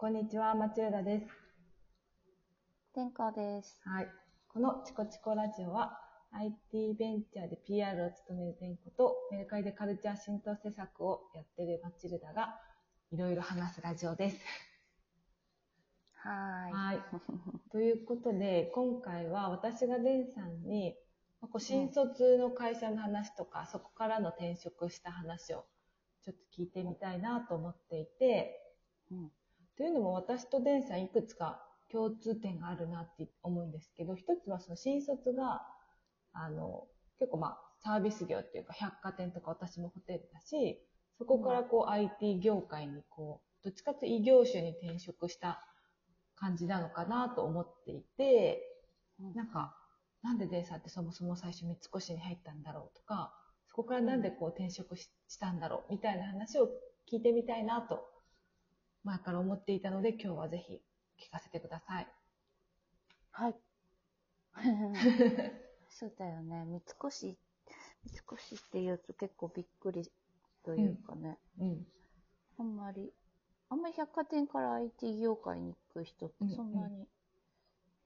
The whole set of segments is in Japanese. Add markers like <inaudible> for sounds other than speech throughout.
こんにちは、マチルダです。天下です。はい。このチコチコラジオは、IT ベンチャーで PR を務める天子と、メルカリでカルチャー浸透施策をやってるマチルダが、いろいろ話すラジオです。ははい。<laughs> ということで、今回は私がデンさんに、まあこう新卒の会社の話とか、そこからの転職した話をちょっと聞いてみたいなと思っていて、うんというのも私とデンさんいくつか共通点があるなって思うんですけど、一つはその新卒が、あの、結構まあサービス業っていうか百貨店とか私もホテルだし、そこからこう IT 業界にこう、どっちかというと異業種に転職した感じなのかなと思っていて、なんか、なんでデンさんってそもそも最初三越に入ったんだろうとか、そこからなんでこう転職ししたんだろうみたいな話を聞いてみたいなと、前から思っていたので、今日はぜひ聞かせてください。はい。<laughs> そうだよね。三越、三越って言うと結構びっくりというかね。うん。あんまり、あんまり百貨店から IT 業界に行く人ってそんなに。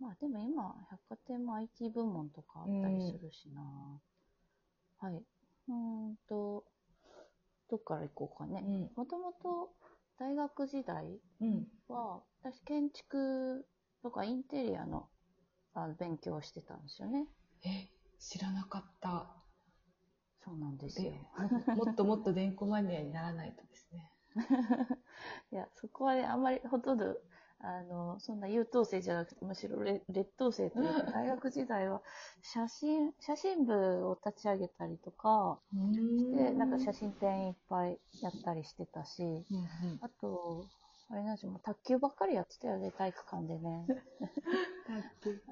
まあでも今、百貨店も IT 部門とかあったりするしな。はい。うーんと、どっから行こうかね。うん。もともと大学時代うん。は、私建築とかインテリアのあの勉強をしてたんですよね。え、知らなかった。そうなんですよで。ももっともっと <laughs> 電子マニアにならないとですね。<laughs> いや、そこはね、あんまりほとんど、あの、そんな優等生じゃなくて、むしろ劣劣等生というか、大学時代は写真、写真部を立ち上げたりとかして、なんか写真展いっぱいやったりしてたし、うんうんあと、あれなんですよ、もう卓球ばっかりやってたよね、体育館でね。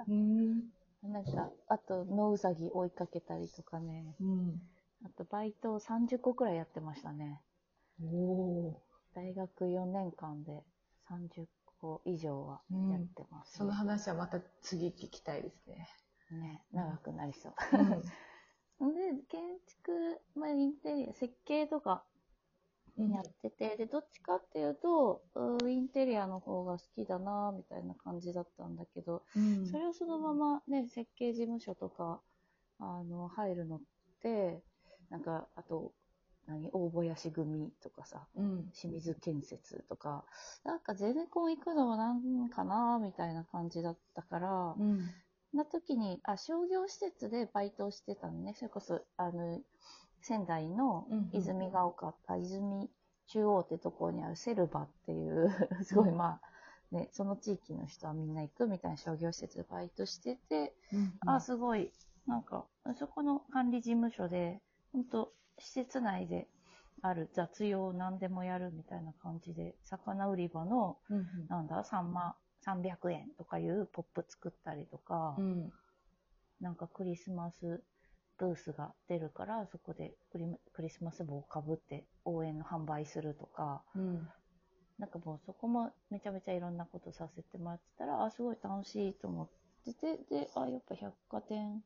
うん。なんか、あと、野うさぎ追いかけたりとかね。うん。あと、バイトを30個くらいやってましたね。おお大学4年間で30個以上はやってます、その話はまた次聞きたいですね。ね、長くなりそう。うん。<laughs> で、建築、まあ、インテリア、設計とかやってて、で、どっちかっていうと、インテリアの方が好きだな、みたいな感じだったんだけど、うん。それをそのままね、設計事務所とか、あの、入るのって、なんか、あと、何、大林組とかさ、うん。清水建設とか、なんかゼネコン行くのもなんかなみたいな感じだったから、うん。な時に、あ、商業施設でバイトをしてたのね。それこそ、あの、仙台のうんうん泉が丘、あ、泉中央ってところにあるセルバっていう、<laughs> すごいうんまあ、ね、その地域の人はみんな行くみたいな商業施設でバイトしてて、うん。あ、すごい、なんか、そこの管理事務所で、本当施設内である雑用を何でもやるみたいな感じで、魚売り場の、うん。なんだ、3万、300円とかいうポップ作ったりとか、うん。なんかクリスマスブースが出るから、そこでクリクリスマス帽をかぶって応援の販売するとか、うん。なんかもうそこもめちゃめちゃいろんなことさせてもらってたら、あ、すごい楽しいと思ってて、で、あ、やっぱ百貨店、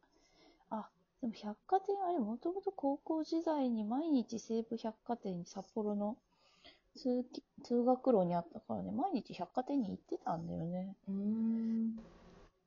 あ、でも百貨店、あれ、もともと高校時代に毎日西武百貨店に札幌の通き通学路にあったからね、毎日百貨店に行ってたんだよね。うん。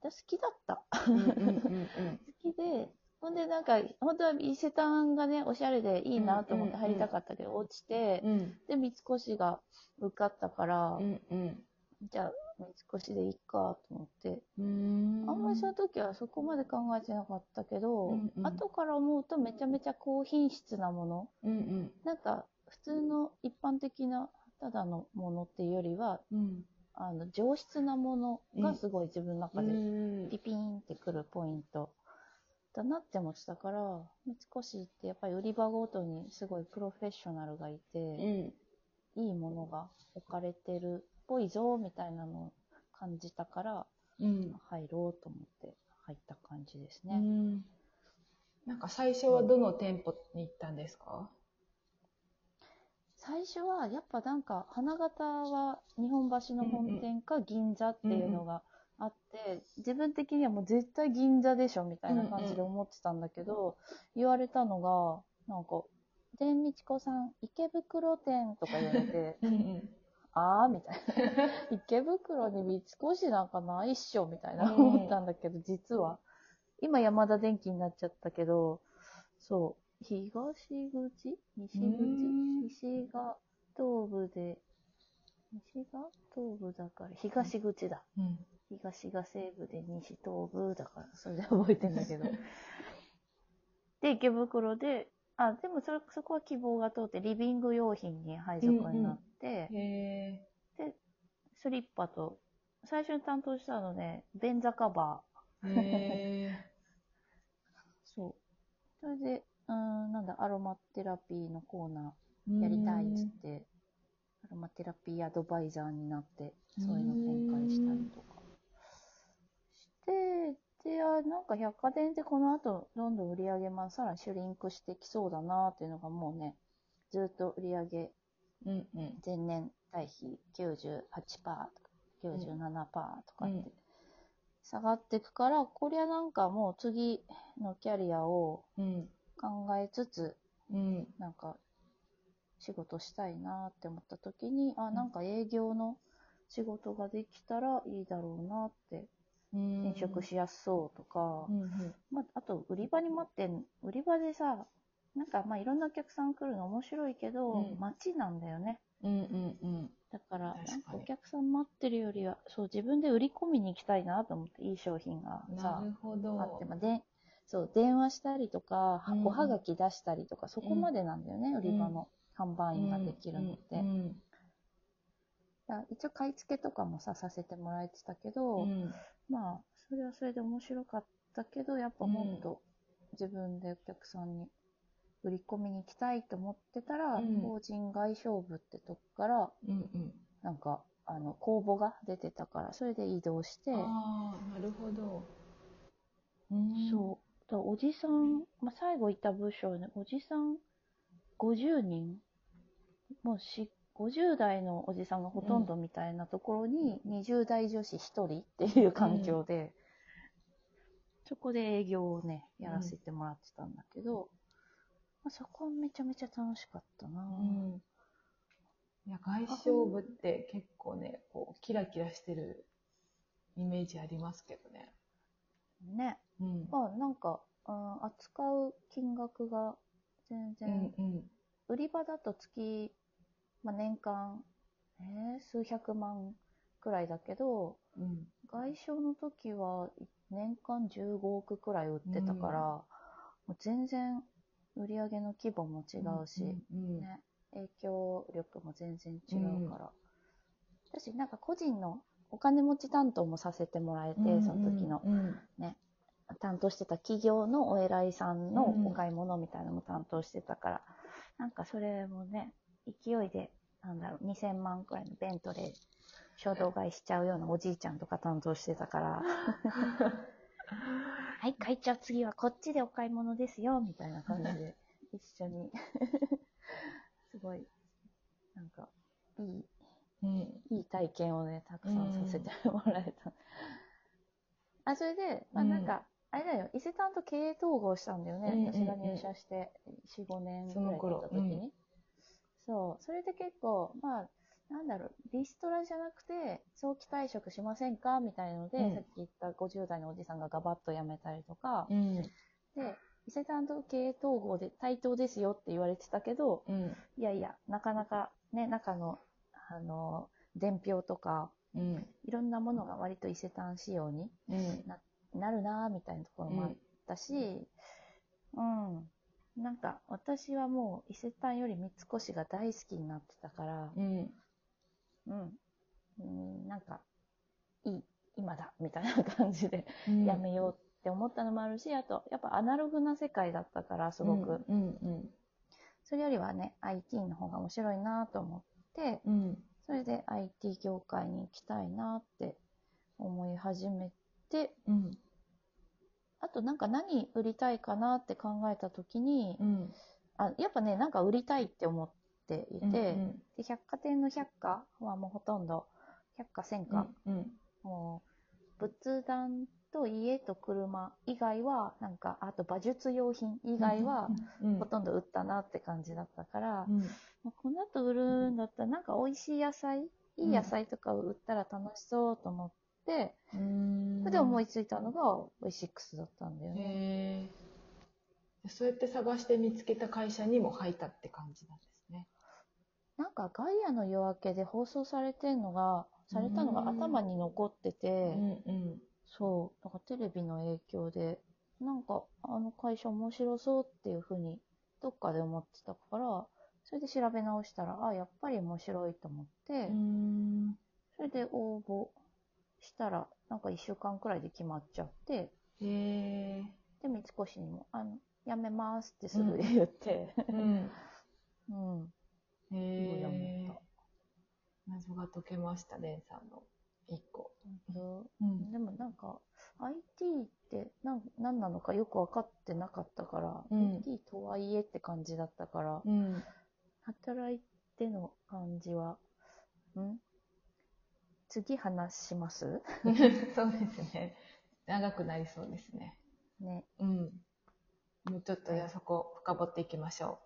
私好きだった。<laughs> 好きで、ほんでなんか、本当は伊勢丹がね、おしゃれでいいなと思って入りたかったけど、落ちて、うん。で、三越が受かったから、うん。うん。じゃあ、三越でいいかと思って、うん。あんまりその時はそこまで考えてなかったけど、うんうん後から思うとめちゃめちゃ高品質なもの、うん。うん。なんか普通の一般的なただのものっていうよりは、うん。あの上質なものがすごい自分の中でうん。ピピーンってくるポイントだなって思ってたから、三越ってやっぱり売り場ごとにすごいプロフェッショナルがいて、うん。いいものが置かれてるっぽいぞみたいなのを感じたから、うん。入ろうと思って入った感じですうね。ん。なんか最初はどの店舗に行ったんですか？最初はやっぱなんか花形は日本橋の本店か銀座っていうのがあって、自分的にはもう絶対銀座でしょみたいな感じで思ってたんだけど、言われたのが、なんか、天道子さん池袋店とか言われて、うんあーみたいな。<laughs> 池袋に三越なんかないっしょみたいな思ったんだけど、実は。今山田電機になっちゃったけど、そう、東口？西口？うん西が東部で、西が東部だから、東口だ。うん。東が西部で西東部だから、それで覚えてんだけど。<laughs> で、池袋で、あ、でもそれ、そこは希望が通って、リビング用品に配属になって、へえ。スリッパと、最初に担当したのね、便座カバ。ー。<laughs> そう。それで、うーん、なんだ、アロマテラピーのコーナーやりたいっつって、アロマテラピーアドバイザーになって、そういうの展開したりとかして、で、あなんか百貨店ってこの後、どんどん売り上げもさらにシュリンクしてきそうだなっていうのがもうね、ずっと売り上げうんうん。前年対比98%とか97%とかっうんて下がっていくから、こりゃなんかもう次のキャリアをうん。考えつつ、うん。なんか仕事したいなって思った時に、あ、なんか営業の仕事ができたらいいだろうなって、うん。転職しやすそうとかう、んうん。まあ、あと売り場に待ってん、売り場でさ、なんかまあいろんなお客さん来るの面白いけど、うん街なんだよね。うんうんうん。だから、なんかお客さん待ってるよりは、そう、自分で売り込みに行きたいなと思って、いい商品がなさ、るほど。あって、まあ、で、そう、電話したりとか、うんおはがき出したりとか、そこまでなんだよね、売り場の販売員ができるのって。うん一応買い付けとかもさ、させてもらえてたけど、うん。まあ、それはそれで面白かったけど、やっぱもっと自分でお客さんに売り込みに行きたいと思ってたら、うん法人外商部ってとこから、うんうん。なんか、あの、公募が出てたから、それで移動して、ああ、なるほど。うんそう。だおじさん、まあ、最後いた部署ね、おじさん50人、もうし、50代のおじさんがほとんどみたいなところに、20代女子1人っていう環境で、そこで営業をね、やらせてもらってたんだけど、まあ、そこはめちゃめちゃ楽しかったな、うん。いや、外商部って結構ね、こう、キラキラしてるイメージありますけどね。ね。うん。まあなんか、うん扱う金額が全うん然、うん。売り場だと月、まあ、年間、えー数百万くらいだけど、うん。外商の時は年間15億くらい売ってたから、うんもう全然売り上げの規模も違うし、うん。ね、影響力も全然違うから。私、なんか個人のお金持ち担当もさせてもらえて、うんその時のうん。担当してた企業のお偉いさんのうんお買い物みたいなのも担当してたから、なんかそれもね、勢いで、なんだろう、2000万くらいのベントレー、衝動買いしちゃうようなおじいちゃんとか担当してたから、<laughs> はい、会長次はこっちでお買い物ですよ、みたいな感じで、一緒に、<laughs> すごい、なんか、いい、うん。いい体験をね、たくさんさせてもらえた。あ、それで、まあうん。なんか、あれだよ、伊勢丹と経営統合したんだよね。うんうんうん。私が入社して4、5年ぐらい経った時に。そうんそれで結構、まあ、なんだろう、リストラじゃなくて、早期退職しませんか？みたいので、うんさっき言った50代のおじさんがガバッと辞めたりとか、うん。で、伊勢丹と経営統合で対等ですよって言われてたけど、うん。いやいや、なかなかね、中の、あの、伝票とか、うん。いろんなものが割と伊勢丹仕様にうん。なるなぁみたいなところもあったし、うん。なんか、私はもう伊勢丹より三越が大好きになってたから、うん。うん。うん、なんか、いい、今だ、みたいな感じでうん。やめようって思ったのもあるし、あと、やっぱアナログな世界だったから、すごく。うん。うん。それよりはね、IT の方が面白いなと思って、うん。それで IT 業界に行きたいなって思い始めて、うん。あとなんか何売りたいかなって考えた時に、うん。あやっぱね、なんか売りたいって思っていて、うん。で百貨店の百貨はもうほとんど、百貨千貨、うん。もう仏壇と家と車以外は、なんか、あと馬術用品以外は、うん。ほとんど売ったなって感じだったから、うん。もうこの後売るんだったら、なんか美味しい野菜いい野菜とかを売ったら楽しそうと思って、うんそれで思いついたのがオイシックスだったんだよね。そうやって探して見つけた会社にも入ったって感じなんですね。なんかガイアの夜明けで放送されてんのが、されたのがうん頭に残ってて、うんうん。そう、だからテレビの影響で、なんかあの会社面白そうっていうふうにどっかで思ってたから、それで調べ直したら、あ、やっぱり面白いと思って、うん。それで応募したら、なんか1週間くらいで決まっちゃって、へえ。で、三越にも、あの、辞めますってすぐ言って、うん。<laughs> うん、へすぐ辞めえた。。謎が解けました、レンさんの一個。本うん当でもなんか、IT って何何なのかよく分かってなかったから、うん IT とはいえって感じだったから、うん。働いての感じは、ん？次話します？<laughs> そうですね。長くなりそうですね。ね。うん。もうちょっとじゃあそこ深掘っていきましょ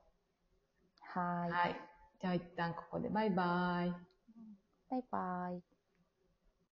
はーい。う。はい。じゃあ一旦ここでバイバイ。バイバイ。